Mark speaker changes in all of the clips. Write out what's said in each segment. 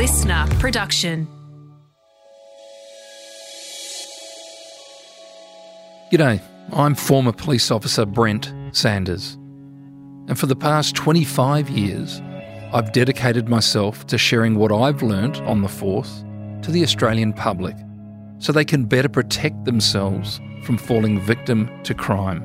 Speaker 1: listener production.
Speaker 2: G'day, I'm former police officer Brent Sanders. And for the past 25 years, I've dedicated myself to sharing what I've learnt on the force to the Australian public so they can better protect themselves from falling victim to crime.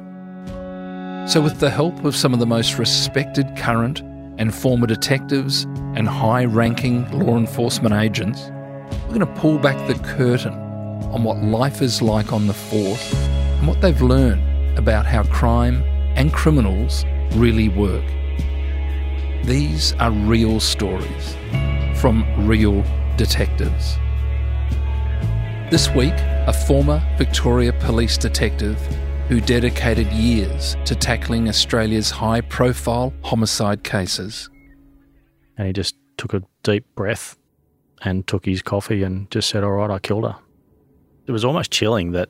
Speaker 2: So, with the help of some of the most respected current and former detectives and high ranking law enforcement agents, we're going to pull back the curtain on what life is like on the force and what they've learned about how crime and criminals really work. These are real stories from real detectives. This week, a former Victoria Police detective who dedicated years to tackling Australia's high profile homicide cases.
Speaker 3: And he just took a deep breath and took his coffee and just said, All right, I killed her. It was almost chilling that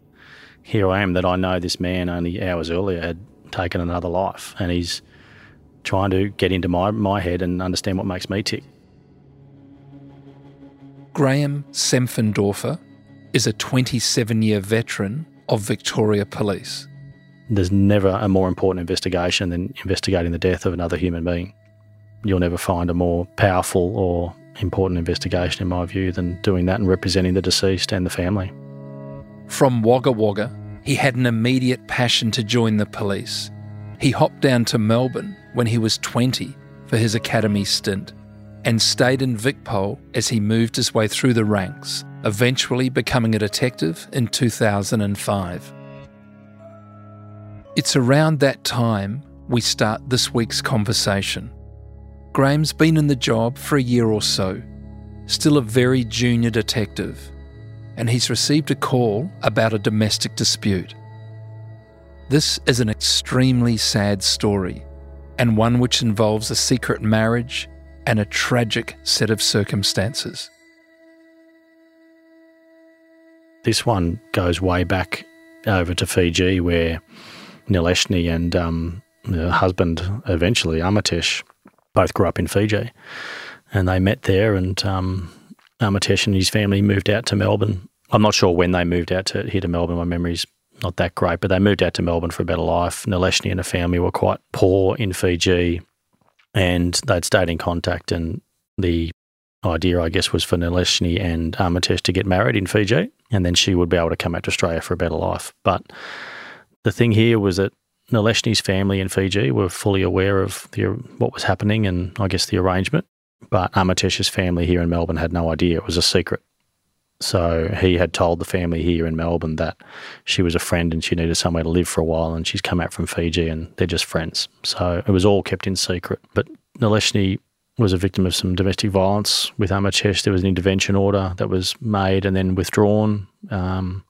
Speaker 3: here I am, that I know this man only hours earlier had taken another life and he's trying to get into my, my head and understand what makes me tick.
Speaker 2: Graeme Simpfendorfer is a 27 year veteran of Victoria Police.
Speaker 3: There's never a more important investigation than investigating the death of another human being. You'll never find a more powerful or important investigation, in my view, than doing that and representing the deceased and the family.
Speaker 2: From Wagga Wagga, he had an immediate passion to join the police. He hopped down to Melbourne when he was 20 for his academy stint and stayed in Vicpol as he moved his way through the ranks, eventually becoming a detective in 2005. It's around that time we start this week's conversation. Graeme's been in the job for a year or so, still a very junior detective, and he's received a call about a domestic dispute. This is an extremely sad story, and one which involves a secret marriage and a tragic set of circumstances.
Speaker 3: This one goes way back over to Fiji, where Nileshni and um, her husband, eventually Amitesh, both grew up in Fiji, and they met there. And um, Amitesh and his family moved out to Melbourne. I'm not sure when they moved out to here to Melbourne. My memory's not that great, but they moved out to Melbourne for a better life. Nileshni and her family were quite poor in Fiji, and they'd stayed in contact. And the idea, I guess, was for Nileshni and Amitesh to get married in Fiji, and then she would be able to come out to Australia for a better life. But the thing here was that Nileshni's family in Fiji were fully aware of the, what was happening and I guess the arrangement, but Amitesh's family here in Melbourne had no idea. It was a secret. So he had told the family here in Melbourne that she was a friend and she needed somewhere to live for a while, and she's come out from Fiji and they're just friends. So it was all kept in secret. But Nileshni was a victim of some domestic violence with Amitesh. There was an intervention order that was made and then withdrawn. Um,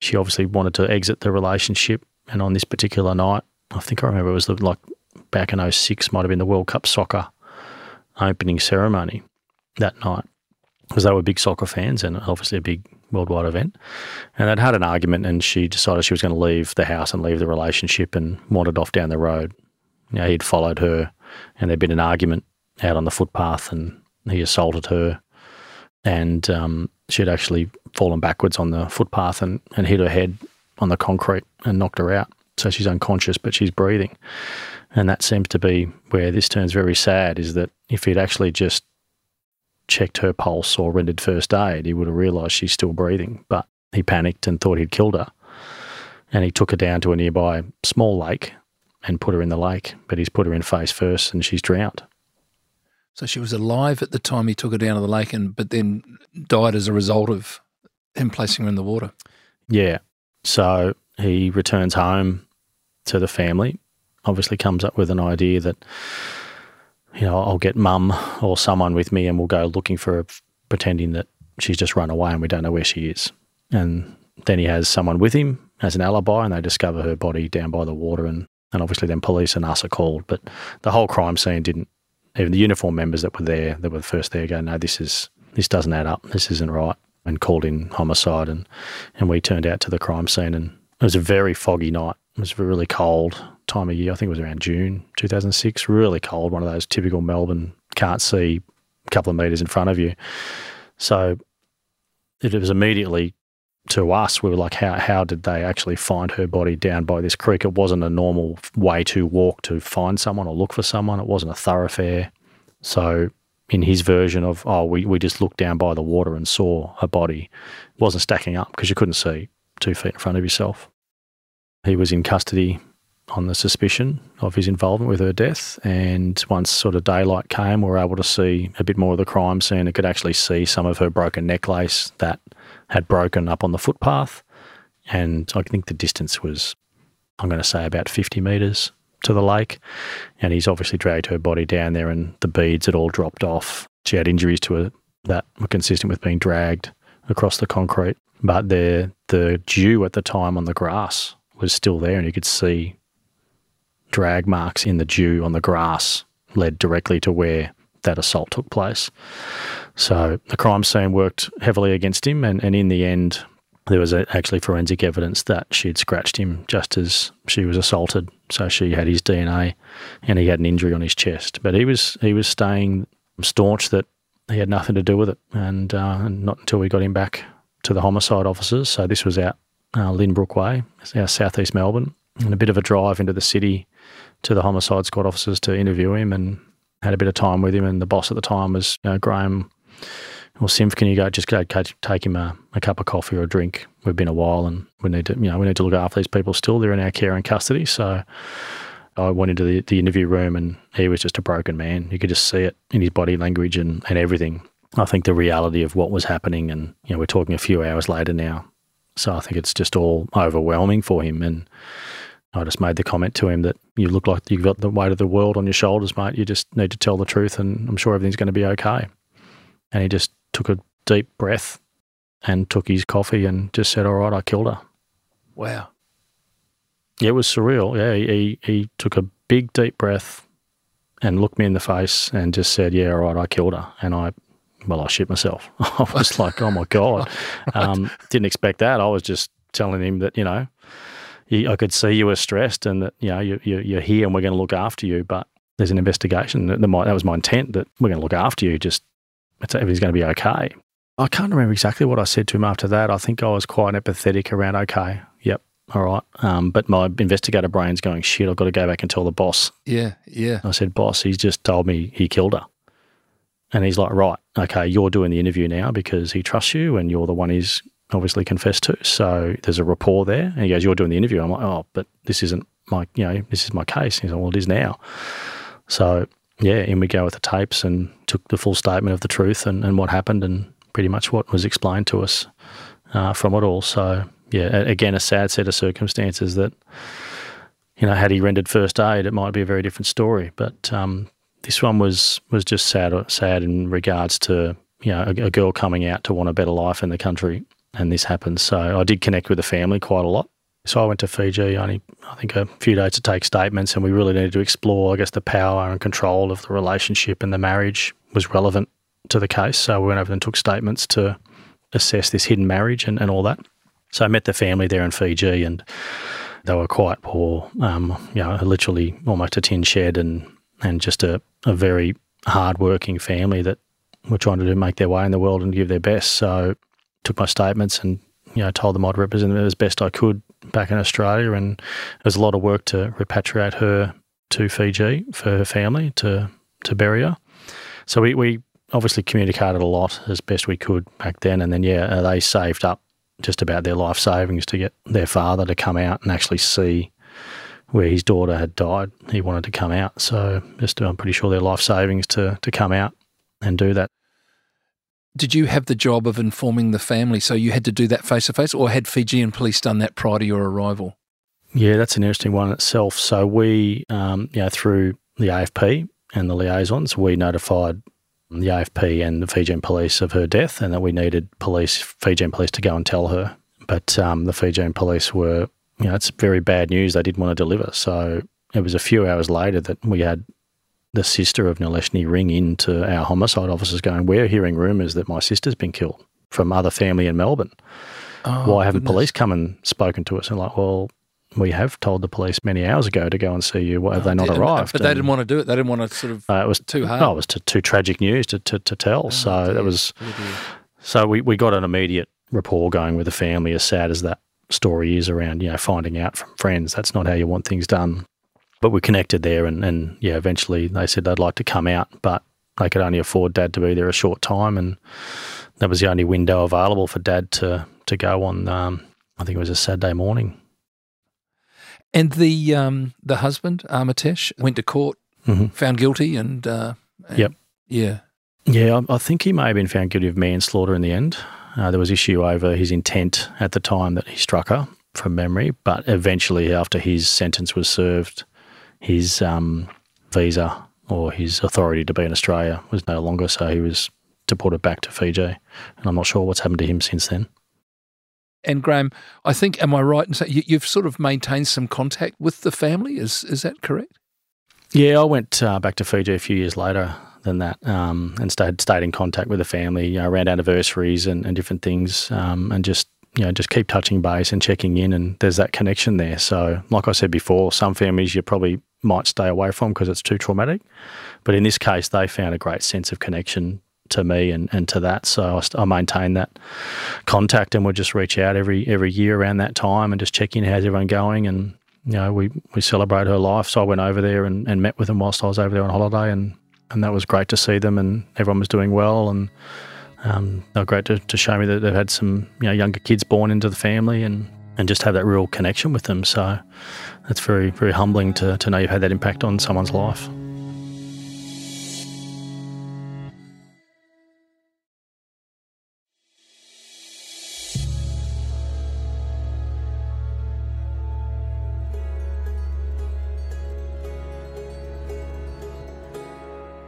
Speaker 3: she obviously wanted to exit the relationship, and on this particular night, I think I remember it was like back in 06, might have been the World Cup soccer opening ceremony that night because they were big soccer fans and obviously a big worldwide event. And they'd had an argument, and she decided she was going to leave the house and leave the relationship and wandered off down the road. You know, he'd followed her, and there'd been an argument out on the footpath, and he assaulted her. And um, she'd actually fallen backwards on the footpath and, and hit her head on the concrete and knocked her out. So she's unconscious, but she's breathing. And that seems to be where this turns very sad is that if he'd actually just checked her pulse or rendered first aid, he would have realised she's still breathing. But he panicked and thought he'd killed her. And he took her down to a nearby small lake and put her in the lake. But he's put her in face first and she's drowned.
Speaker 2: So she was alive at the time he took her down to the lake, and but then died as a result of him placing her in the water.
Speaker 3: Yeah. So he returns home to the family. Obviously, comes up with an idea that you know I'll get mum or someone with me, and we'll go looking for her, pretending that she's just run away and we don't know where she is. And then he has someone with him as an alibi, and they discover her body down by the water, and and obviously then police and us are called. But the whole crime scene didn't. Even the uniform members that were there, that were first there, go, no, this is this doesn't add up. This isn't right and called in homicide and, and we turned out to the crime scene and it was a very foggy night. It was a really cold time of year. I think it was around June 2006. Really cold, one of those typical Melbourne can't see a couple of metres in front of you. So it was immediately to us, we were like, how, how did they actually find her body down by this creek? It wasn't a normal way to walk to find someone or look for someone. It wasn't a thoroughfare. So in his version of, oh, we, we just looked down by the water and saw a body, it wasn't stacking up because you couldn't see two feet in front of yourself. He was in custody on the suspicion of his involvement with her death. And once sort of daylight came, we were able to see a bit more of the crime scene. I could actually see some of her broken necklace that had broken up on the footpath. And I think the distance was, I'm going to say, about 50 metres to the lake. And he's obviously dragged her body down there, and the beads had all dropped off. She had injuries to her that were consistent with being dragged across the concrete. But the the dew at the time on the grass was still there, and you could see drag marks in the dew on the grass led directly to where that assault took place. So the crime scene worked heavily against him, and, and in the end, there was a, actually forensic evidence that she'd scratched him just as she was assaulted. So she had his DNA, and he had an injury on his chest. But he was he was staying staunch that he had nothing to do with it, and, uh, not until we got him back to the homicide officers. So this was out uh, Lynbrook Way, our southeast Melbourne, and a bit of a drive into the city to the homicide squad officers to interview him and had a bit of time with him. And the boss at the time was you know, Graeme or Simf, can you go just go take him a, a, cup of coffee or a drink? We've been a while and we need to, you know, we need to look after these people still. They're in our care and custody. So I went into the, the interview room and he was just a broken man. You could just see it in his body language and, and everything. I think the reality of what was happening and, you know, we're talking a few hours later now. So I think it's just all overwhelming for him. And I just made the comment to him that you look like you've got the weight of the world on your shoulders, mate. You just need to tell the truth, and I'm sure everything's going to be okay. And he just took a deep breath and took his coffee and just said, All right, I killed her.
Speaker 2: Wow.
Speaker 3: Yeah, it was surreal. Yeah, he, he took a big, deep breath and looked me in the face and just said, Yeah, all right, I killed her. And I, well, I shit myself. I was like, Oh my God. Um, didn't expect that. I was just telling him that, you know, I could see you were stressed and that you know you, you, are here and we're going to look after you. But there's an investigation. That, that was my intent that we're going to look after you. Just everything's going to be okay. I can't remember exactly what I said to him after that. I think I was quite empathetic around. Okay, yep, all right. Um, but my investigator brain's going shit. I've got to go back and tell the boss.
Speaker 2: Yeah, yeah.
Speaker 3: I said, boss, he's just told me he killed her. And he's like, right, okay, you're doing the interview now because he trusts you and you're the one he's obviously confessed to. So there's a rapport there. And he goes, You're doing the interview. I'm like, Oh, but this isn't my, you know, this is my case. He's like, Well, it is now. So yeah, in we go with the tapes and took the full statement of the truth and, and what happened and pretty much what was explained to us uh, from it all. So yeah, again, a sad set of circumstances that, you know, had he rendered first aid, it might be a very different story. But um, this one was was just sad, sad in regards to you know a, a girl coming out to want a better life in the country and this happened. So I did connect with the family quite a lot. So I went to Fiji only, I think, a few days to take statements, and we really needed to explore, I guess, the power and control of the relationship and the marriage was relevant to the case. So we went over and took statements to assess this hidden marriage and, and all that. So I met the family there in Fiji, and they were quite poor, um, you know, literally almost a tin shed and, and just a, a very hard-working family that were trying to do, make their way in the world and give their best. So took my statements and you know told them I'd represent them as best I could back in Australia, and it was a lot of work to repatriate her to Fiji for her family to to bury her. So we, we obviously communicated a lot as best we could back then, and then yeah, uh, they saved up just about their life savings to get their father to come out and actually see where his daughter had died. He wanted to come out, so just I'm pretty sure their life savings to to come out and do that
Speaker 2: did you have the job of informing the family? So you had to do that face to face, or had Fijian police done that prior to your arrival?
Speaker 3: Yeah, that's an interesting one itself. So we, um, you know, through the AFP and the liaisons, we notified the AFP and the Fijian police of her death, and that we needed police, Fijian police, to go and tell her. But um, the Fijian police were, you know, it's very bad news. They didn't want to deliver. So it was a few hours later that we had the sister of Nileshni ring into our homicide officers going, We're hearing rumours that my sister's been killed from other family in Melbourne. Oh, Why haven't goodness. police come and spoken to us? And like, well, we have told the police many hours ago to go and see you. Why have
Speaker 2: Oh,
Speaker 3: they not arrived?
Speaker 2: But they didn't want to do it. They didn't want to sort of.
Speaker 3: uh, it was
Speaker 2: too hard.
Speaker 3: Oh, it was too, too tragic news to, to, to tell.
Speaker 2: Oh,
Speaker 3: so
Speaker 2: dear.
Speaker 3: that was
Speaker 2: Oh, dear.
Speaker 3: so we, we got an immediate rapport going with the family. As sad as that story is around, you know, finding out from friends, that's not how you want things done. But we connected there, and, and yeah, eventually they said they'd like to come out, but they could only afford Dad to be there a short time, and that was the only window available for Dad to to go on. Um, I think it was a Saturday morning.
Speaker 2: And the um, the husband, Amitesh, went to court,
Speaker 3: Mhm.
Speaker 2: found guilty, and, uh, and-
Speaker 3: Yep.
Speaker 2: yeah,
Speaker 3: Yeah, I, I think he may have been found guilty of manslaughter in the end. Uh, there was issue over his intent at the time that he struck her, from memory. But eventually, after his sentence was served, his um, visa or his authority to be in Australia was no longer, so he was deported back to Fiji. And I'm not sure what's happened to him since then.
Speaker 2: And Graeme, I think, am I right in saying you, you've sort of maintained some contact with the family? Is is that correct?
Speaker 3: Yeah, I went uh, back to Fiji a few years later than that, um, and stayed stayed in contact with the family you know, around anniversaries and, and different things, um, and just you know just keep touching base and checking in, and there's that connection there. So, like I said before, some families you're probably might stay away from because it's too traumatic, but in this case, they found a great sense of connection to me and, and to that. So I, I maintain that contact, and we'll just reach out every every year around that time and just check in how's everyone going and you know, we, we celebrate her life. So I went over there and, and met with them whilst I was over there on holiday, and, and that was great to see them, and everyone was doing well, and um, they were great to, to show me that they've had some you know younger kids born into the family, and, and just have that real connection with them. So that's very very humbling to, to know you've had that impact on someone's life.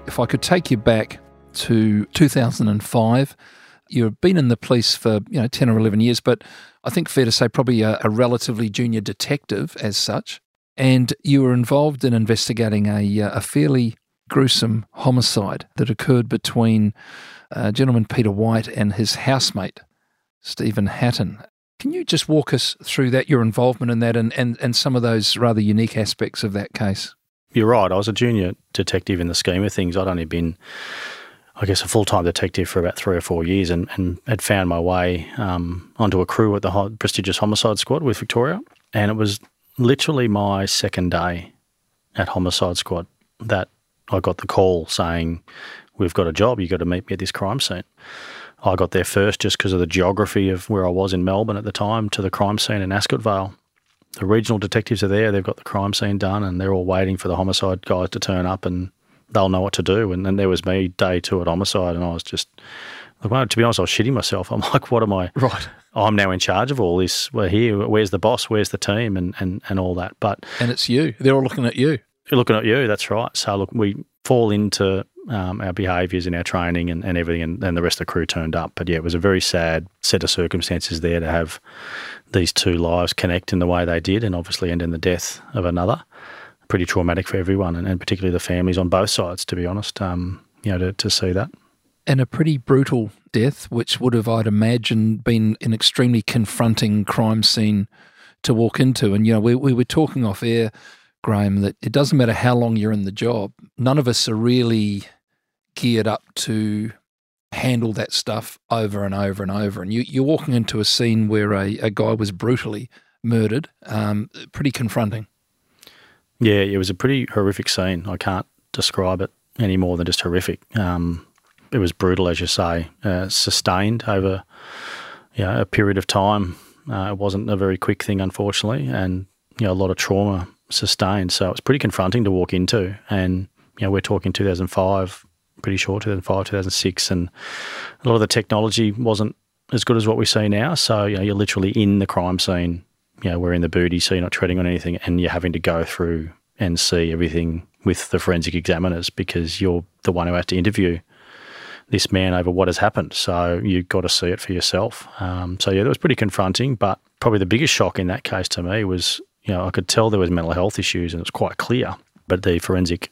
Speaker 2: If I could take you back to 2005, you've been in the police for you know 10 or 11 years, but I think fair to say probably a, a relatively junior detective as such, and you were involved in investigating a, uh, a fairly gruesome homicide that occurred between uh, gentleman Peter White and his housemate Stephen Hatton. Can you just walk us through that, your involvement in that, and, and, and some of those rather unique aspects of that case?
Speaker 3: You're right. I was a junior detective in the scheme of things. I'd only been, I guess, a full time detective for about three or four years and, and had found my way um, onto a crew at the prestigious homicide squad with Victoria. And it was literally my second day at homicide squad that I got the call saying, We've got a job. You've got to meet me at this crime scene. I got there first just because of the geography of where I was in Melbourne at the time to the crime scene in Ascot Vale the regional detectives are there. They've got the crime scene done, and they're all waiting for the homicide guys to turn up, and they'll know what to do. And then there was me, day two at homicide, and I was just, well, to be honest, I was shitting myself. I'm like, what am I?
Speaker 2: Right.
Speaker 3: I'm now in charge of all this. We're here. Where's the boss? Where's the team? And and and all that. But
Speaker 2: And it's you. They're all looking at you.
Speaker 3: They're looking at you, that's right. So look, we fall into um, our behaviours and our training and, and everything, and, and the rest of the crew turned up. But yeah, it was a very sad set of circumstances there to have these two lives connect in the way they did, and obviously end in the death of another. Pretty traumatic for everyone, and, and particularly the families on both sides. To be honest, um, you know, to, to see that.
Speaker 2: and a pretty brutal death, which would have, I'd imagine, been an extremely confronting crime scene to walk into. And, you know, we, we were talking off air, Graeme, that it doesn't matter how long you're in the job, none of us are really geared up to handle that stuff over and over and over. And you, you're walking into a scene where a, a guy was brutally murdered, um, pretty confronting.
Speaker 3: Yeah, it was a pretty horrific scene. I can't describe it any more than just horrific. Um, it was brutal, as you say, uh, sustained over you know, a period of time. Uh, it wasn't a very quick thing, unfortunately, and you know a lot of trauma sustained. So it was pretty confronting to walk into. And you know, we're talking 2005, pretty sure 2005, 2006, and a lot of the technology wasn't as good as what we see now. So you know, you're literally in the crime scene you know, wearing the booty, so you're not treading on anything, and you're having to go through and see everything with the forensic examiners because you're the one who has to interview this man over what has happened. So you've got to see it for yourself. Um, so yeah, that was pretty confronting. But probably the biggest shock in that case to me was, you know, I could tell there was mental health issues, and it's quite clear. But the forensic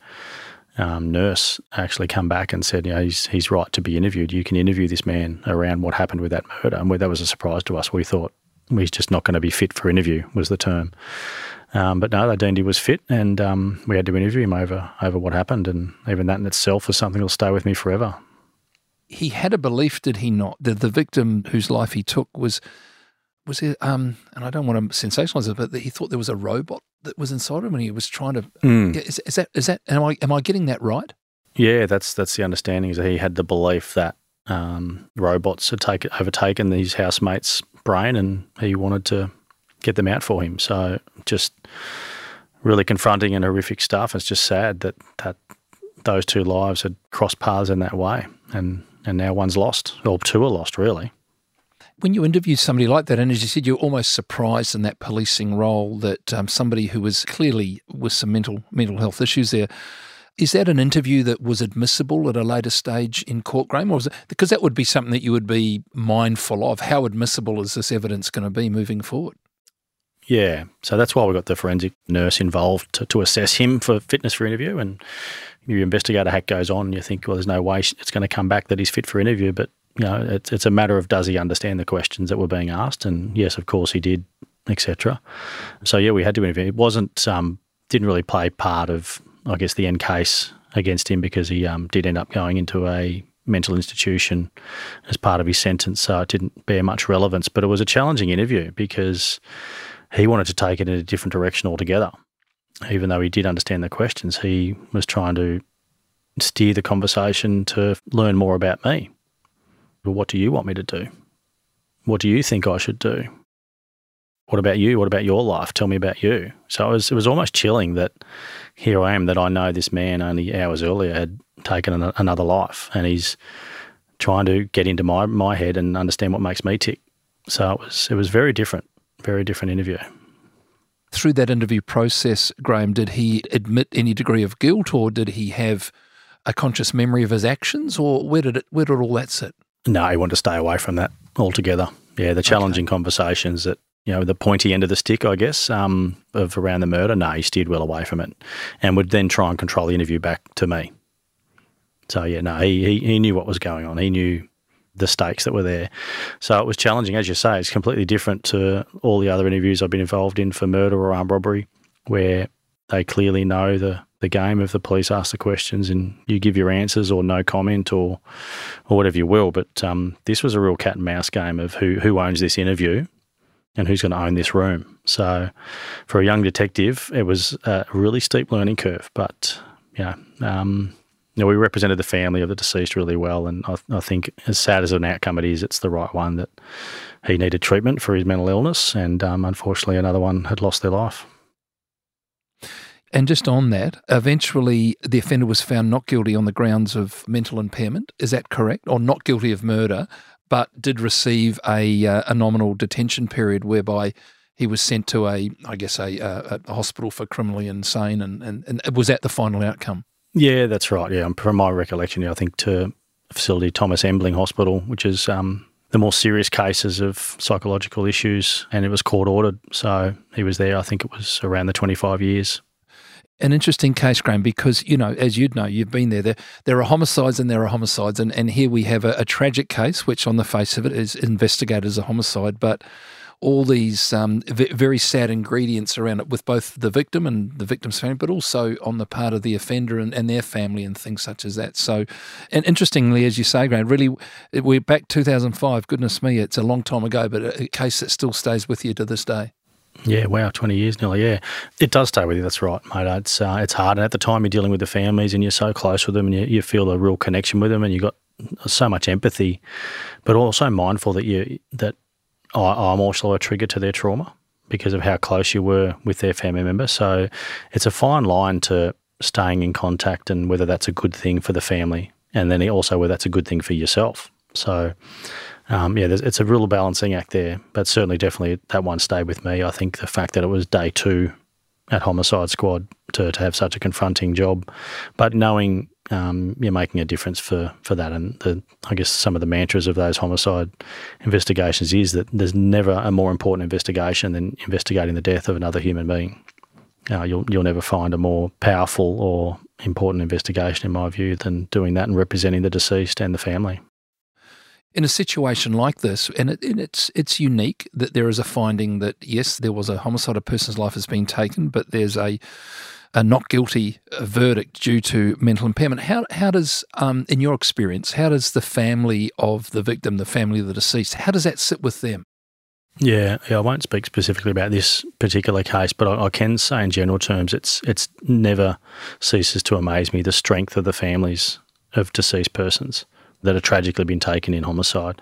Speaker 3: um, nurse actually come back and said, you know, he's, he's right to be interviewed. You can interview this man around what happened with that murder. And that was a surprise to us. We thought he's just not going to be fit for interview was the term. Um, but no, they deemed he was fit, and um, we had to interview him over over what happened, and even that in itself was something that'll stay with me forever.
Speaker 2: He had a belief, did he not, that the victim whose life he took was was it? Um, and I don't want to sensationalize it, but that he thought there was a robot that was inside him, and he was trying to.
Speaker 3: Mm.
Speaker 2: Is, is that is that? Am I am I getting that right?
Speaker 3: Yeah, that's that's the understanding. Is that he had the belief that um, robots had taken overtaken his housemate's brain, and he wanted to get them out for him. So just really confronting and horrific stuff. It's just sad that that those two lives had crossed paths in that way, and and now one's lost, or two are lost, really.
Speaker 2: When you interviewed somebody like that, and as you said, you're almost surprised in that policing role that um, somebody who was clearly with some mental mental health issues there. Is that an interview that was admissible at a later stage in court, Graeme? Or was it, because that would be something that you would be mindful of. How admissible is this evidence going to be moving forward?
Speaker 3: Yeah, so that's why we got the forensic nurse involved to, to assess him for fitness for interview. And your investigator hat goes on, and you think, well, there's no way it's going to come back that he's fit for interview. But you know, it's it's a matter of does he understand the questions that were being asked? And yes, of course he did, etc. So yeah, we had to interview. It wasn't um, didn't really play part of I guess the end case against him because he um, did end up going into a mental institution as part of his sentence, so it didn't bear much relevance. But it was a challenging interview because he wanted to take it in a different direction altogether. Even though he did understand the questions, he was trying to steer the conversation to learn more about me. Well, what do you want me to do? What do you think I should do? What about you? What about your life? Tell me about you. So it was, it was almost chilling that here I am, that I know this man only hours earlier had taken an, another life and he's trying to get into my, my head and understand what makes me tick. So it was, it was very different, very different interview.
Speaker 2: Through that interview process, Graeme, did he admit any degree of guilt or did he have a conscious memory of his actions or where did it, where did all that sit?
Speaker 3: No, he wanted to stay away from that altogether. Yeah, the challenging okay. conversations that you know, the pointy end of the stick, I guess, um, of around the murder. No, he steered well away from it, and would then try and control the interview back to me. So yeah, no, he, he he knew what was going on. He knew the stakes that were there. So it was challenging, as you say. It's completely different to all the other interviews I've been involved in for murder or armed robbery, where they clearly know the the game of the police ask the questions and you give your answers or no comment or or whatever you will. But um, this was a real cat and mouse game of who who owns this interview and who's going to own this room. So for a young detective, it was a really steep learning curve. But yeah, um, you know, we represented the family of the deceased really well, and I, I, think as sad as an outcome it is, it's the right one that he needed treatment for his mental illness, and um, unfortunately, another one had lost their life.
Speaker 2: And just on that, eventually the offender was found not guilty on the grounds of mental impairment. Is that correct? Or not guilty of murder, but did receive a, uh, a nominal detention period whereby he was sent to a, I guess, a, a, a hospital for criminally insane. And, and, and was that the final outcome?
Speaker 3: Yeah, that's right. Yeah, from my recollection, yeah, I think to facility Thomas Embling Hospital, which is um, the more serious cases of psychological issues, and it was court ordered. So he was there. I think it was around the twenty five years
Speaker 2: an interesting case, Graeme, because you know, as you'd know, you've been there. There, there are homicides and there are homicides, and, and here we have a, a tragic case, which on the face of it is investigated as a homicide, but all these um, v- very sad ingredients around it with both the victim and the victim's family, but also on the part of the offender and, and their family and things such as that. So, and interestingly, as you say, Graeme, really, we're back 2005. Goodness me, it's a long time ago, but a, a case that still stays with you to this day.
Speaker 3: Yeah, wow, twenty years nearly. Yeah, it does stay with you. That's right, mate. It's uh, it's hard, and at the time you're dealing with the families, and you're so close with them, and you, you feel a real connection with them, and you've got so much empathy, but also mindful that you that I, I'm also a trigger to their trauma because of how close you were with their family member. So it's a fine line to staying in contact, and whether that's a good thing for the family, and then also whether that's a good thing for yourself. So um, yeah, it's a real balancing act there. But certainly, definitely, that one stayed with me. I think the fact that it was day two at Homicide Squad to, to have such a confronting job, but knowing um, you're making a difference for, for that. And the, I guess some of the mantras of those homicide investigations is that there's never a more important investigation than investigating the death of another human being. Uh, you'll you'll never find a more powerful or important investigation, in my view, than doing that and representing the deceased and the family.
Speaker 2: In a situation like this, and, it, and, it's it's unique that there is a finding that yes, there was a homicide, a person's life has been taken, but there's a a not guilty verdict due to mental impairment. How how does, um, in your experience, how does the family of the victim, the family of the deceased, how does that sit with them?
Speaker 3: Yeah, yeah, I won't speak specifically about this particular case, but I, I, can say in general terms, it's it's never ceases to amaze me the strength of the families of deceased persons that are tragically been taken in homicide.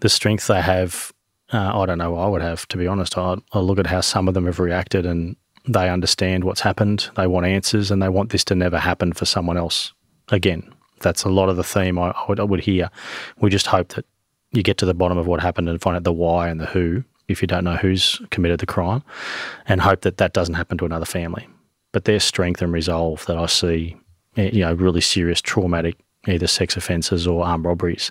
Speaker 3: The strength they have, uh, I don't know. I would have to be honest. I, I look at how some of them have reacted, and they understand what's happened. They want answers, and they want this to never happen for someone else again. That's a lot of the theme I, I would, I would hear. We just hope that you get to the bottom of what happened and find out the why and the who if you don't know who's committed the crime, and hope that that doesn't happen to another family. But their strength and resolve that I see, eh, you know, really serious traumatic either sex offences or armed robberies,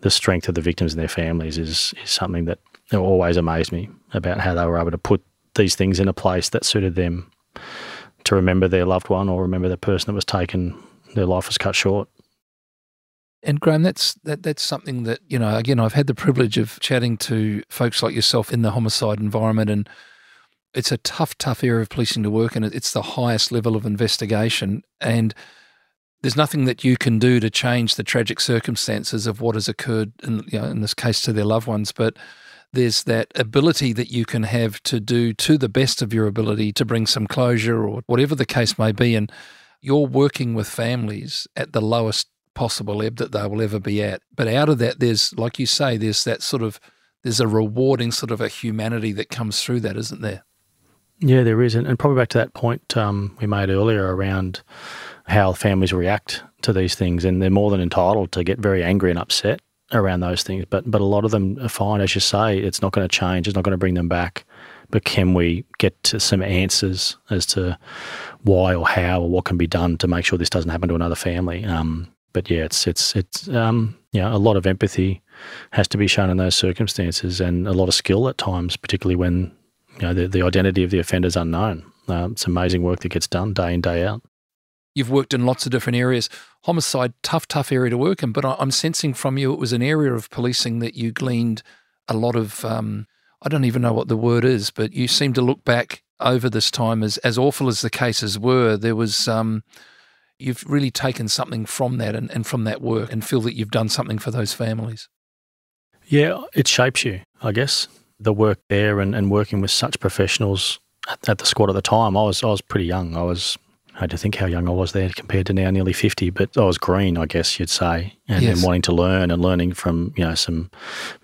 Speaker 3: the strength of the victims and their families is, is something that always amazed me about how they were able to put these things in a place that suited them to remember their loved one or remember the person that was taken, their life was cut short.
Speaker 2: And Graeme, that's that that's something that you know. Again, I've had the privilege of chatting to folks like yourself in the homicide environment, and it's a tough, tough area of policing to work in. It's the highest level of investigation, and there's nothing that you can do to change the tragic circumstances of what has occurred, in, you know, in this case, to their loved ones. But there's that ability that you can have to do to the best of your ability to bring some closure or whatever the case may be. And you're working with families at the lowest possible ebb that they will ever be at. But out of that, there's, like you say, there's that sort of, there's a rewarding sort of a humanity that comes through that, isn't there?
Speaker 3: Yeah, there is. And, probably back to that point um, we made earlier around how families react to these things. And they're more than entitled to get very angry and upset around those things. But, but a lot of them are fine, as you say, it's not going to change, it's not going to bring them back. But can we get to some answers as to why or how or what can be done to make sure this doesn't happen to another family? Um, but yeah, it's it's it's um, a lot of empathy has to be shown in those circumstances, and a lot of skill at times, particularly when you know the, the identity of the offender is unknown. Uh, it's amazing work that gets done day in day out.
Speaker 2: You've worked in lots of different areas. Homicide, tough, tough area to work in. But I'm sensing from you it was an area of policing that you gleaned a lot of. Um, I don't even know what the word is, but you seem to look back over this time as as awful as the cases were. There was um, you've really taken something from that and, and from that work and feel that you've done something for those families.
Speaker 3: Yeah, it shapes you, I guess. The work there and, and working with such professionals at, the squad at the time, I was I was pretty young. I was I had to think how young I was there compared to now, nearly 50, but I was green, I guess you'd say, and, yes. and wanting to learn and learning from, you know, some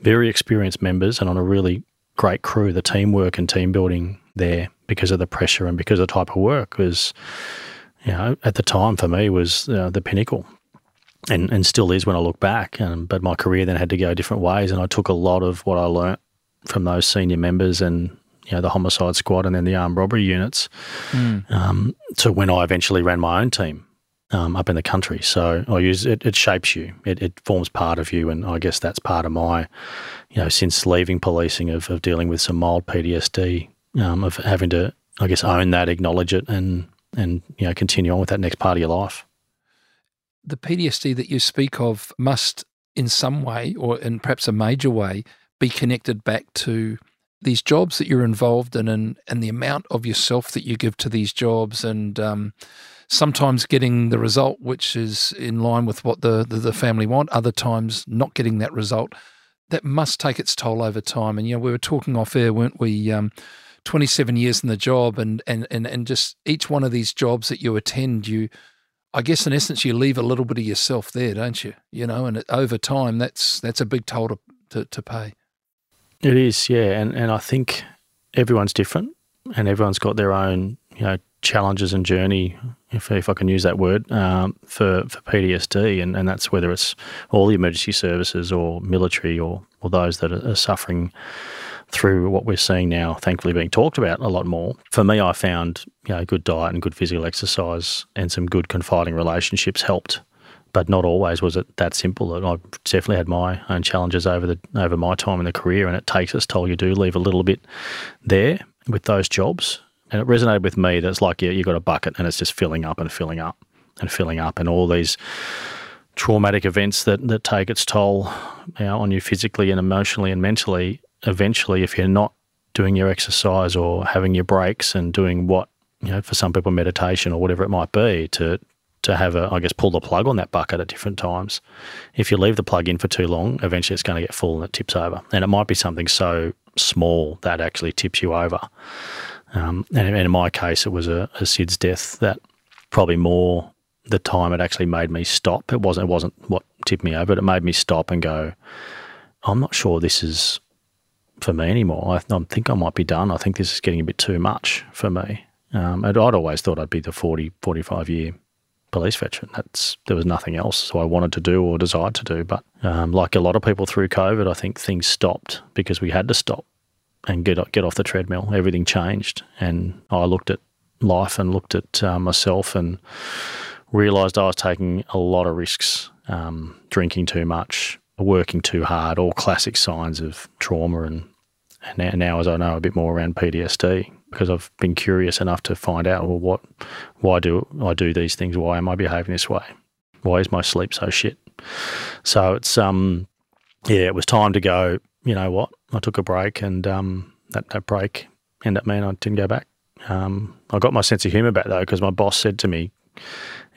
Speaker 3: very experienced members and on a really great crew. The teamwork and team building there because of the pressure and because of the type of work was you know, at the time for me was uh, the pinnacle. And, and still is when I look back. Um, but my career then had to go different ways, and I took a lot of what I learnt from those senior members and you know the homicide squad and then the armed robbery units mm. um, to when I eventually ran my own team um, up in the country. So I use it. It shapes you. It, it, forms part of you, and I guess that's part of my, you know, since leaving policing of, of dealing with some mild PTSD, um, of having to, I guess, own that, acknowledge it, and and you know continue on with that next part of your life.
Speaker 2: The PTSD that you speak of must, in some way, or in perhaps a major way, be connected back to these jobs that you're involved in, and and the amount of yourself that you give to these jobs, and um, sometimes getting the result which is in line with what the, the, the family want. Other times not getting that result. That must take its toll over time. And you know, we were talking off air, weren't we? Um, 27 years in the job and, and, and, and just each one of these jobs that you attend, you, I guess in essence, you leave a little bit of yourself there, don't you? You know, and over time, that's, that's a big toll to, to, to pay.
Speaker 3: It is, yeah. And, and I think everyone's different and everyone's got their own, you know, challenges and journey, if, if I can use that word, um, for, for PTSD. And, and that's whether it's all the emergency services or military or, or those that are, are suffering through what we're seeing now, thankfully being talked about a lot more. For me, I found you know good diet and good physical exercise and some good confiding relationships helped, but not always was it that simple. I definitely had my own challenges over the over my time in the career, and it takes its toll. You do leave a little bit there with those jobs, and it resonated with me that it's like you you got a bucket and it's just filling up and filling up and filling up, and all these traumatic events that, that take its toll you know, on you physically and emotionally and mentally, eventually, if you're not doing your exercise or having your breaks and doing what, you know, for some people, meditation or whatever it might be, to, to have a, I guess, pull the plug on that bucket at different times. If you leave the plug in for too long, eventually it's going to get full and it tips over. And it might be something so small that actually tips you over. Um, and, in my case, it was a, a SIDS death that probably more the time it actually made me stop. It wasn't it wasn't what tipped me over, but it made me stop and go, I'm not sure this is for me anymore. I, I think I might be done. I think this is getting a bit too much for me. Um, I'd always thought I'd be the 40, 45 year police veteran. That's there was nothing else so I wanted to do or desired to do. But um, like a lot of people through COVID, I think things stopped because we had to stop and get get off the treadmill. Everything changed, and I looked at life and looked at uh, myself and realised I was taking a lot of risks, um, drinking too much, working too hard, all classic signs of trauma. And, and now, now, as I know a bit more around PTSD, because I've been curious enough to find out, well, what, why do I do these things? Why am I behaving this way? Why is my sleep so shit? So it's um, yeah, it was time to go. You know what? I took a break, and um, that that break ended up meaning I didn't go back. Um, I got my sense of humour back though, because my boss said to me,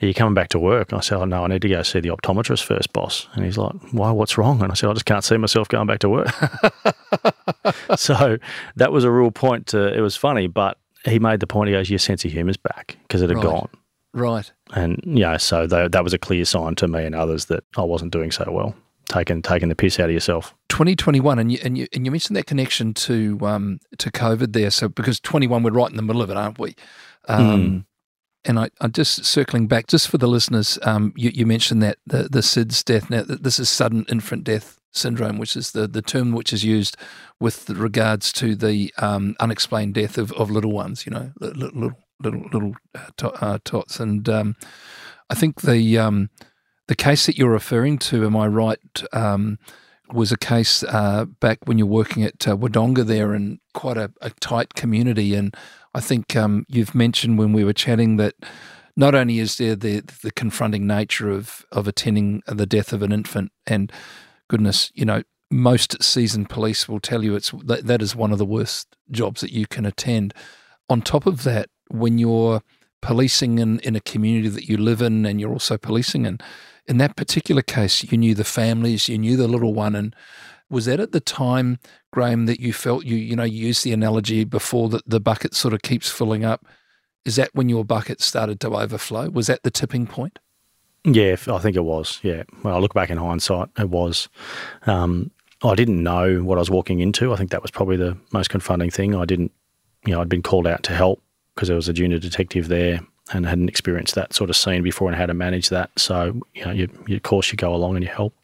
Speaker 3: are you coming back to work? And I said, oh, no, I need to go see the optometrist first, boss. And he's like, why, what's wrong? And I said, I just can't see myself going back to work. so that was a real point to, it was funny, but he made the point, he goes, your sense of humour's back because it had
Speaker 2: Right.
Speaker 3: gone.
Speaker 2: Right.
Speaker 3: And, yeah, so tha- that was a clear sign to me and others that I wasn't doing so well, taking, taking the piss out of yourself.
Speaker 2: 2021, and you, and you and you mentioned that connection to um to COVID there. So because 21, we're right in the middle of it, aren't we? Um, And I, I'm just circling back, just for the listeners. Um, you, you mentioned that the the SIDS death. Now this is sudden infant death syndrome, which is the the term which is used with regards to the um, unexplained death of, of little ones. You know, li- li- little little little uh, uh, tots, and um, I think the um, the case that you're referring to, am I right? Um, was a case uh, back when you're working at uh, Wodonga there in quite a, a tight community. And I think um, you've mentioned when we were chatting that not only is there the, the confronting nature of, of attending the death of an infant, and goodness, you know, most seasoned police will tell you it's that, that is one of the worst jobs that you can attend. On top of that, when you're policing in, in a community that you live in and you're also policing in, in that particular case, you knew the families, you knew the little one, and was that at the time, Graeme, that you felt you you know you used the analogy before that the bucket sort of keeps filling up? Is that when your bucket started to overflow? Was that the tipping point?
Speaker 3: Yeah, I think it was. Yeah. When I look back in hindsight, it was. Um, I didn't know what I was walking into. I think that was probably the most confronting thing. I didn't, you know, I'd been called out to help because there was a junior detective there and hadn't experienced that sort of scene before and how to manage that. So, you know, you, of course, you go along and you help.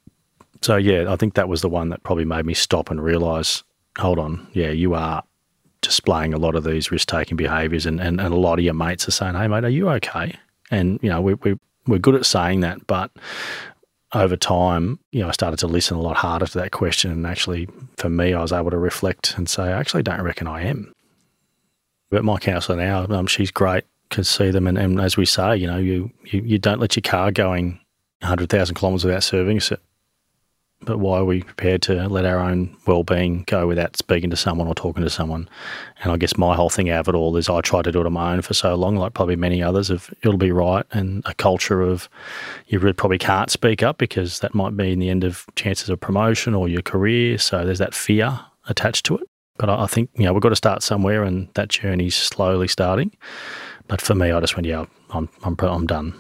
Speaker 3: So, yeah, I think that was the one that probably made me stop and realise, hold on, yeah, you are displaying a lot of these risk taking behaviours, and, and, and a lot of your mates are saying, hey, mate, are you okay? And, you know, we, we, we're good at saying that, but over time, you know, I started to listen a lot harder to that question. And actually, for me, I was able to reflect and say, I actually don't reckon I am. But my counsellor now, um, she's great, can see them. And, and as we say, you know, you, you, you don't let your car going 100,000 kilometres without servicing it. But why are we prepared to let our own well-being go without speaking to someone or talking to someone? And I guess my whole thing out of it all is I tried to do it on my own for so long, like probably many others, of it'll be right, and a culture of you really probably can't speak up because that might be in the end of chances of promotion or your career. So there's that fear attached to it. But I I think you know we've got to start somewhere, and that journey's slowly starting. But for me, I just went, yeah, I'm I'm I'm done.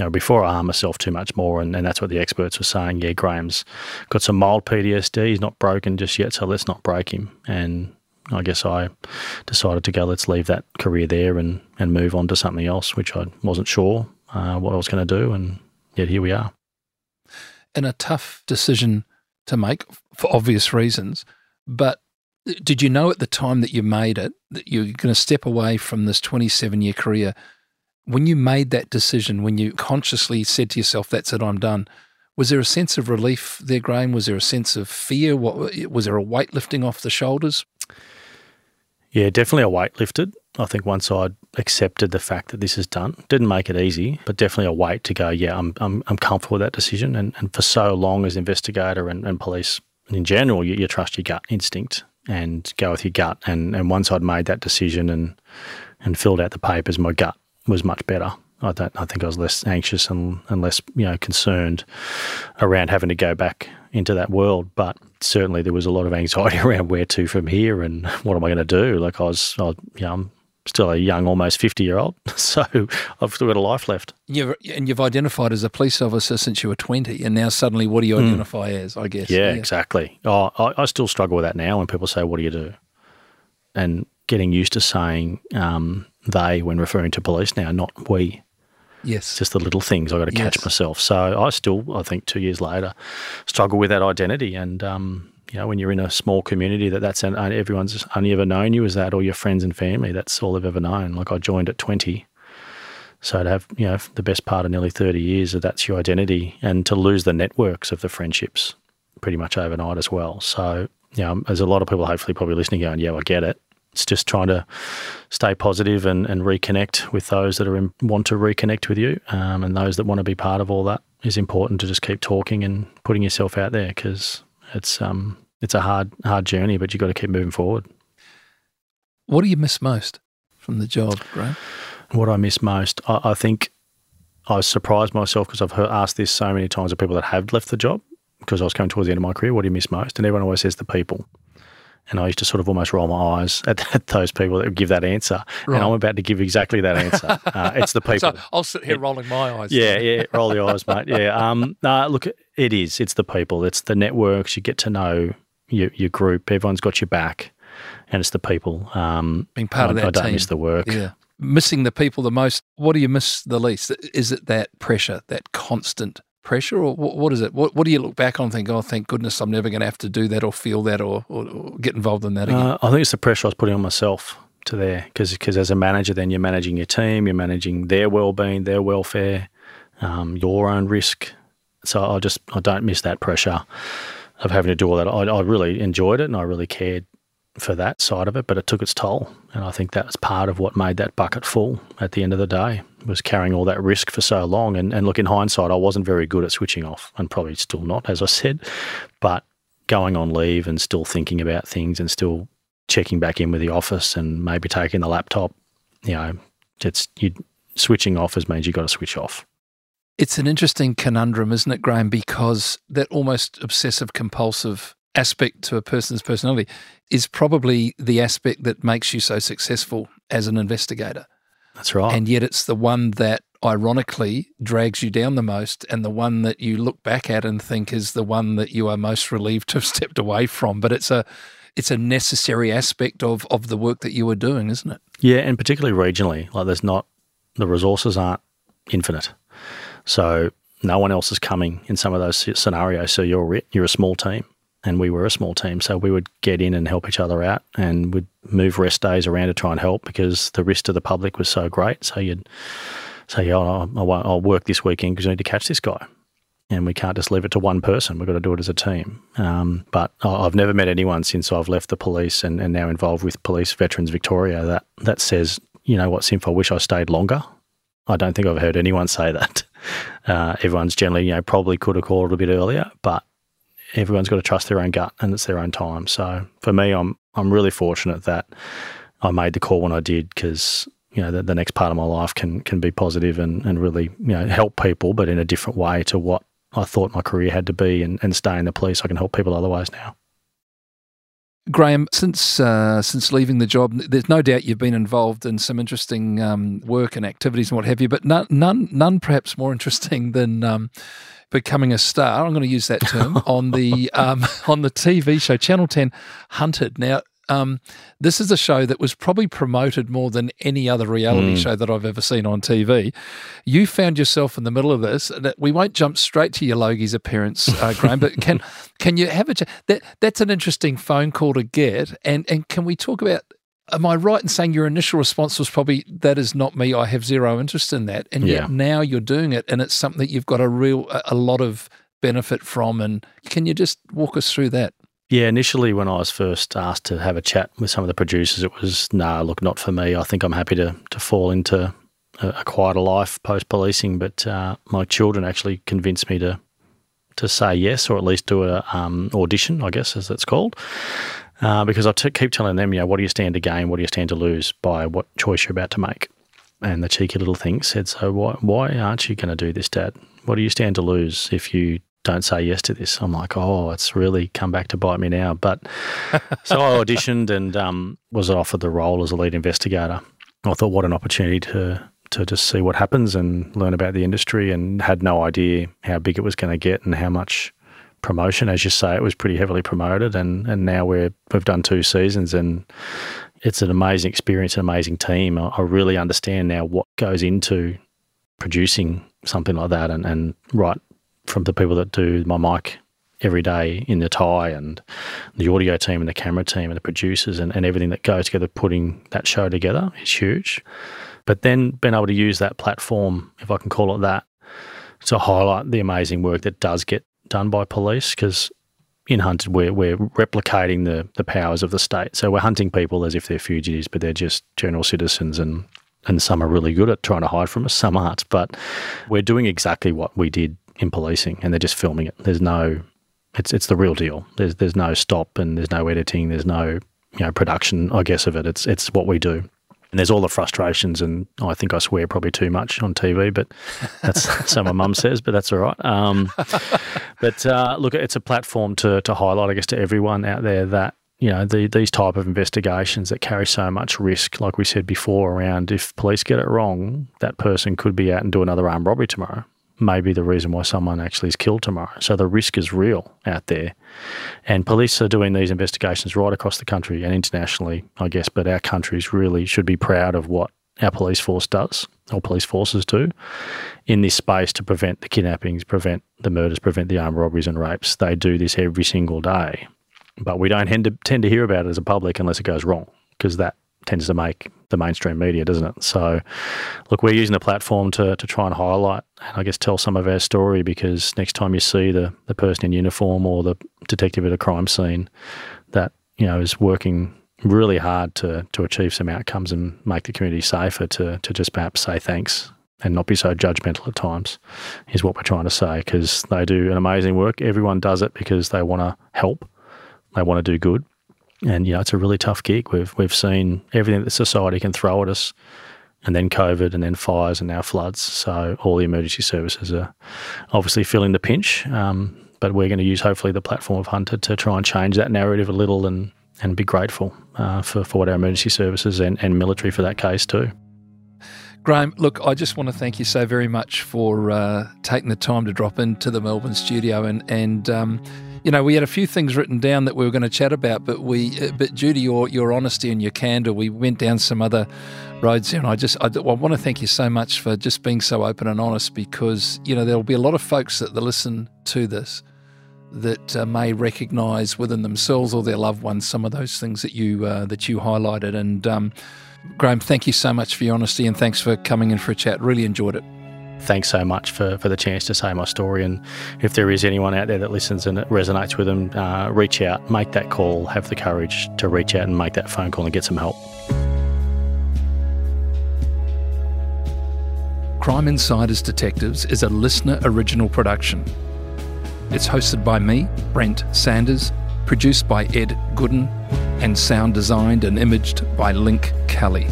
Speaker 3: You know, before I harm myself too much more, and, and that's what the experts were saying. Yeah, Graeme's got some mild PTSD. He's not broken just yet, so let's not break him. And I guess I decided to go, let's leave that career there and, and move on to something else, which I wasn't sure uh, what I was going to do. And yet here we are.
Speaker 2: and a tough decision to make for obvious reasons. But did you know at the time that you made it that you're going to step away from this 27 year career? When you made that decision, when you consciously said to yourself, "That's it, I'm done," was there a sense of relief there, Graeme? Was there a sense of fear? What was there a weight lifting off the shoulders?
Speaker 3: Yeah, definitely a weight lifted. I think once I'd accepted the fact that this is done, didn't make it easy, but definitely a weight to go, yeah, I'm, I'm, I'm comfortable with that decision. And, and for so long as investigator and, and police in general, you, you trust your gut instinct and go with your gut. And, and once I'd made that decision and, and filled out the papers, my gut was much better. I don't. I think I was less anxious and, and less, you know, concerned around having to go back into that world. But certainly there was a lot of anxiety around where to from here and what am I going to do. Like I was, I, you know, I'm still a young, almost 50 year old. So I've still got a life left.
Speaker 2: You've, and you've identified as a police officer since you were 20. And now suddenly, what do you hmm. identify mm. as, I guess?
Speaker 3: Yeah, yeah. exactly. Oh, I, I, still struggle with that now when people say, What do you do? And getting used to saying um, they when referring to police now, not we.
Speaker 2: Yes.
Speaker 3: Just the little things I've got to catch yes. myself. So I still, I think two years later, struggle with that identity. And, um, you know, when you're in a small community that that's an, everyone's only ever known you as that or your friends and family, that's all they've ever known. Like I joined at 20. So to have, you know, the best part of nearly 30 years, that's your identity and to lose the networks of the friendships pretty much overnight as well. So, you know, there's a lot of people hopefully probably listening going, yeah, I get it. It's just trying to stay positive and, and reconnect with those that are in, want to reconnect with you um, and those that want to be part of all that is important to just keep talking and putting yourself out there because it's um it's a hard hard journey, but you've got to keep moving forward.
Speaker 2: What do you miss most from the job, Graeme?
Speaker 3: What I miss most, I, I think I surprised myself because I've heard, asked this so many times of people that have left the job because I was coming towards the end of my career. What do you miss most? And everyone always says the people. And I used to sort of almost roll my eyes at, at those people that would give that answer. Right. And I'm about to give exactly that answer. Uh, it's the people. So
Speaker 2: I'll sit here it, rolling my eyes.
Speaker 3: Yeah, yeah, roll your eyes, mate. Yeah. Um, look, it is. It's the people. It's the networks. You get to know your, your group. Everyone's got your back, and it's the people. Um,
Speaker 2: Being part I, of that
Speaker 3: I don't
Speaker 2: team.
Speaker 3: miss the work.
Speaker 2: Yeah. Missing the people the most. What do you miss the least? Is it that pressure, that constant pressure, or what, what is it? What, what do you look back on and think, oh, thank goodness I'm never going to have to do that or feel that or, or, or get involved in that again? Uh,
Speaker 3: I think it's the pressure I was putting on myself to there because as a manager, then you're managing your team, you're managing their well-being, their welfare, um, your own risk. So I just I don't miss that pressure of having to do all that. I, I really enjoyed it and I really cared for that side of it, but it took its toll. And I think that was part of what made that bucket full at the end of the day, was carrying all that risk for so long. And, and look, in hindsight, I wasn't very good at switching off and probably still not, as I said. But going on leave and still thinking about things and still checking back in with the office and maybe taking the laptop, you know, it's you switching off as means you've got to switch off.
Speaker 2: It's an interesting conundrum, isn't it, Graeme? Because that almost obsessive compulsive aspect to a person's personality is probably the aspect that makes you so successful as an investigator.
Speaker 3: That's right.
Speaker 2: And yet it's the one that ironically drags you down the most and the one that you look back at and think is the one that you are most relieved to have stepped away from. But it's a it's a necessary aspect of of the work that you are doing, isn't it?
Speaker 3: Yeah, and particularly regionally, like there's not the resources aren't infinite. So no one else is coming in some of those scenarios. So you're you're a small team and we were a small team, so we would get in and help each other out, and would move rest days around to try and help because the risk to the public was so great. So you'd say, "Yeah, I'll, work this weekend because we need to catch this guy." and we can't just leave it to one person. We've got to do it as a team. Um, but I've never met anyone since I've left the police and, and, now involved with Police Veterans Victoria that, that says, you know what, Simf, I wish I stayed longer. I don't think I've heard anyone say that. Uh, everyone's generally, you know, probably could have called a bit earlier, but everyone's got to trust their own gut and it's their own time. So for me, I'm I'm really fortunate that I made the call when I did because you know the, the, next part of my life can can be positive and, and really you know help people, but in a different way to what I thought my career had to be, and, and stay in the police. I can help people otherwise now.
Speaker 2: Graeme, since uh, since leaving the job, there's no doubt you've been involved in some interesting um, work and activities and what have you, but none none, none perhaps more interesting than um, becoming a star. I'm going to use that term on the um, on the TV show Channel Ten Hunted. Now, um, this is a show that was probably promoted more than any other reality mm. show that I've ever seen on TV. You found yourself in the middle of this. We won't jump straight to your Logie's appearance, uh, Graeme, but can can you have a that that's an interesting phone call to get, and and can we talk about am I right in saying your initial response was probably that is not me. I have zero interest in that, and yeah. yet now you're doing it, and it's something that you've got a real a lot of benefit from. And can you just walk us through that?
Speaker 3: Yeah, initially when I was first asked to have a chat with some of the producers, it was, no, nah, look, not for me. I think I'm happy to, to fall into a, a quieter life post policing. But uh, my children actually convinced me to to say yes, or at least do a um, audition, I guess, as it's called. Uh, because I t- keep telling them, you know, what do you stand to gain? What do you stand to lose by what choice you're about to make? And the cheeky little thing said, so why, why aren't you going to do this, Dad? What do you stand to lose if you don't say yes to this. I'm like, oh, it's really come back to bite me now. But so I auditioned and um, was offered the role as a lead investigator. I thought, what an opportunity to to just see what happens and learn about the industry, and had no idea how big it was going to get and how much promotion. As you say, it was pretty heavily promoted, and and now we're we've done two seasons, and it's an amazing experience, an amazing team. I, I really understand now what goes into producing something like that, and and right from the people that do my mic every day in the tie and the audio team and the camera team and the producers and, and everything that goes together putting that show together is huge. But then being able to use that platform, if I can call it that, to highlight the amazing work that does get done by police because in Hunted we're, we're replicating the, the powers of the state. So we're hunting people as if they're fugitives, but they're just general citizens and and some are really good at trying to hide from us, some aren't. But we're doing exactly what we did in policing, and they're just filming it. There's no, it's it's the real deal. There's there's no stop and there's no editing. There's no you know production. I guess of it. It's it's what we do. And there's all the frustrations, and I think I swear probably too much on TV, but that's so my mum says, but that's all right. Um, but uh, look, it's a platform to to highlight, I guess, to everyone out there that you know the, these type of investigations that carry so much risk, like we said before, around if police get it wrong, that person could be out and do another armed robbery tomorrow may be the reason why someone actually is killed tomorrow. So the risk is real out there. And police are doing these investigations right across the country and internationally, I guess, but our countries really should be proud of what our police force does, or police forces do, in this space to prevent the kidnappings, prevent the murders, prevent the armed robberies and rapes. They do this every single day. But we don't tend to, tend to hear about it as a public unless it goes wrong, because that tends to make the mainstream media, doesn't it? So, look, we're using the platform to, to try and highlight and I guess tell some of our story because next time you see the, the person in uniform or the detective at a crime scene that, you know, is working really hard to, to achieve some outcomes and make the community safer to, to just perhaps say thanks and not be so judgmental at times is what we're trying to say because they do an amazing work. Everyone does it because they want to help, they want to do good and you know, it's a really tough gig. We've we've seen everything that society can throw at us, and then COVID, and then fires, and now floods. So all the emergency services are obviously feeling the pinch. Um, but we're going to use hopefully the platform of Hunted to try and change that narrative a little, and and be grateful uh, for for what our emergency services and, and military for that case too.
Speaker 2: Graeme, look, I just want to thank you so very much for uh, taking the time to drop into the Melbourne studio and and. Um, you know, we had a few things written down that we were going to chat about, but we, uh, but due to your your honesty and your candor, we went down some other roads. And I just, I, I want to thank you so much for just being so open and honest, because you know there'll be a lot of folks that listen to this that uh, may recognise within themselves or their loved ones some of those things that you uh, that you highlighted. And um, Graeme, thank you so much for your honesty and thanks for coming in for a chat. Really enjoyed it
Speaker 3: thanks so much for, for the chance to say my story. And if there is anyone out there that listens and it resonates with them, uh, reach out, make that call, have the courage to reach out and make that phone call and get some help.
Speaker 2: Crime Insiders Detectives is a LiSTNR original production. It's hosted by me, Brent Sanders, produced by Ed Gooden, and sound designed and imaged by Link Kelly.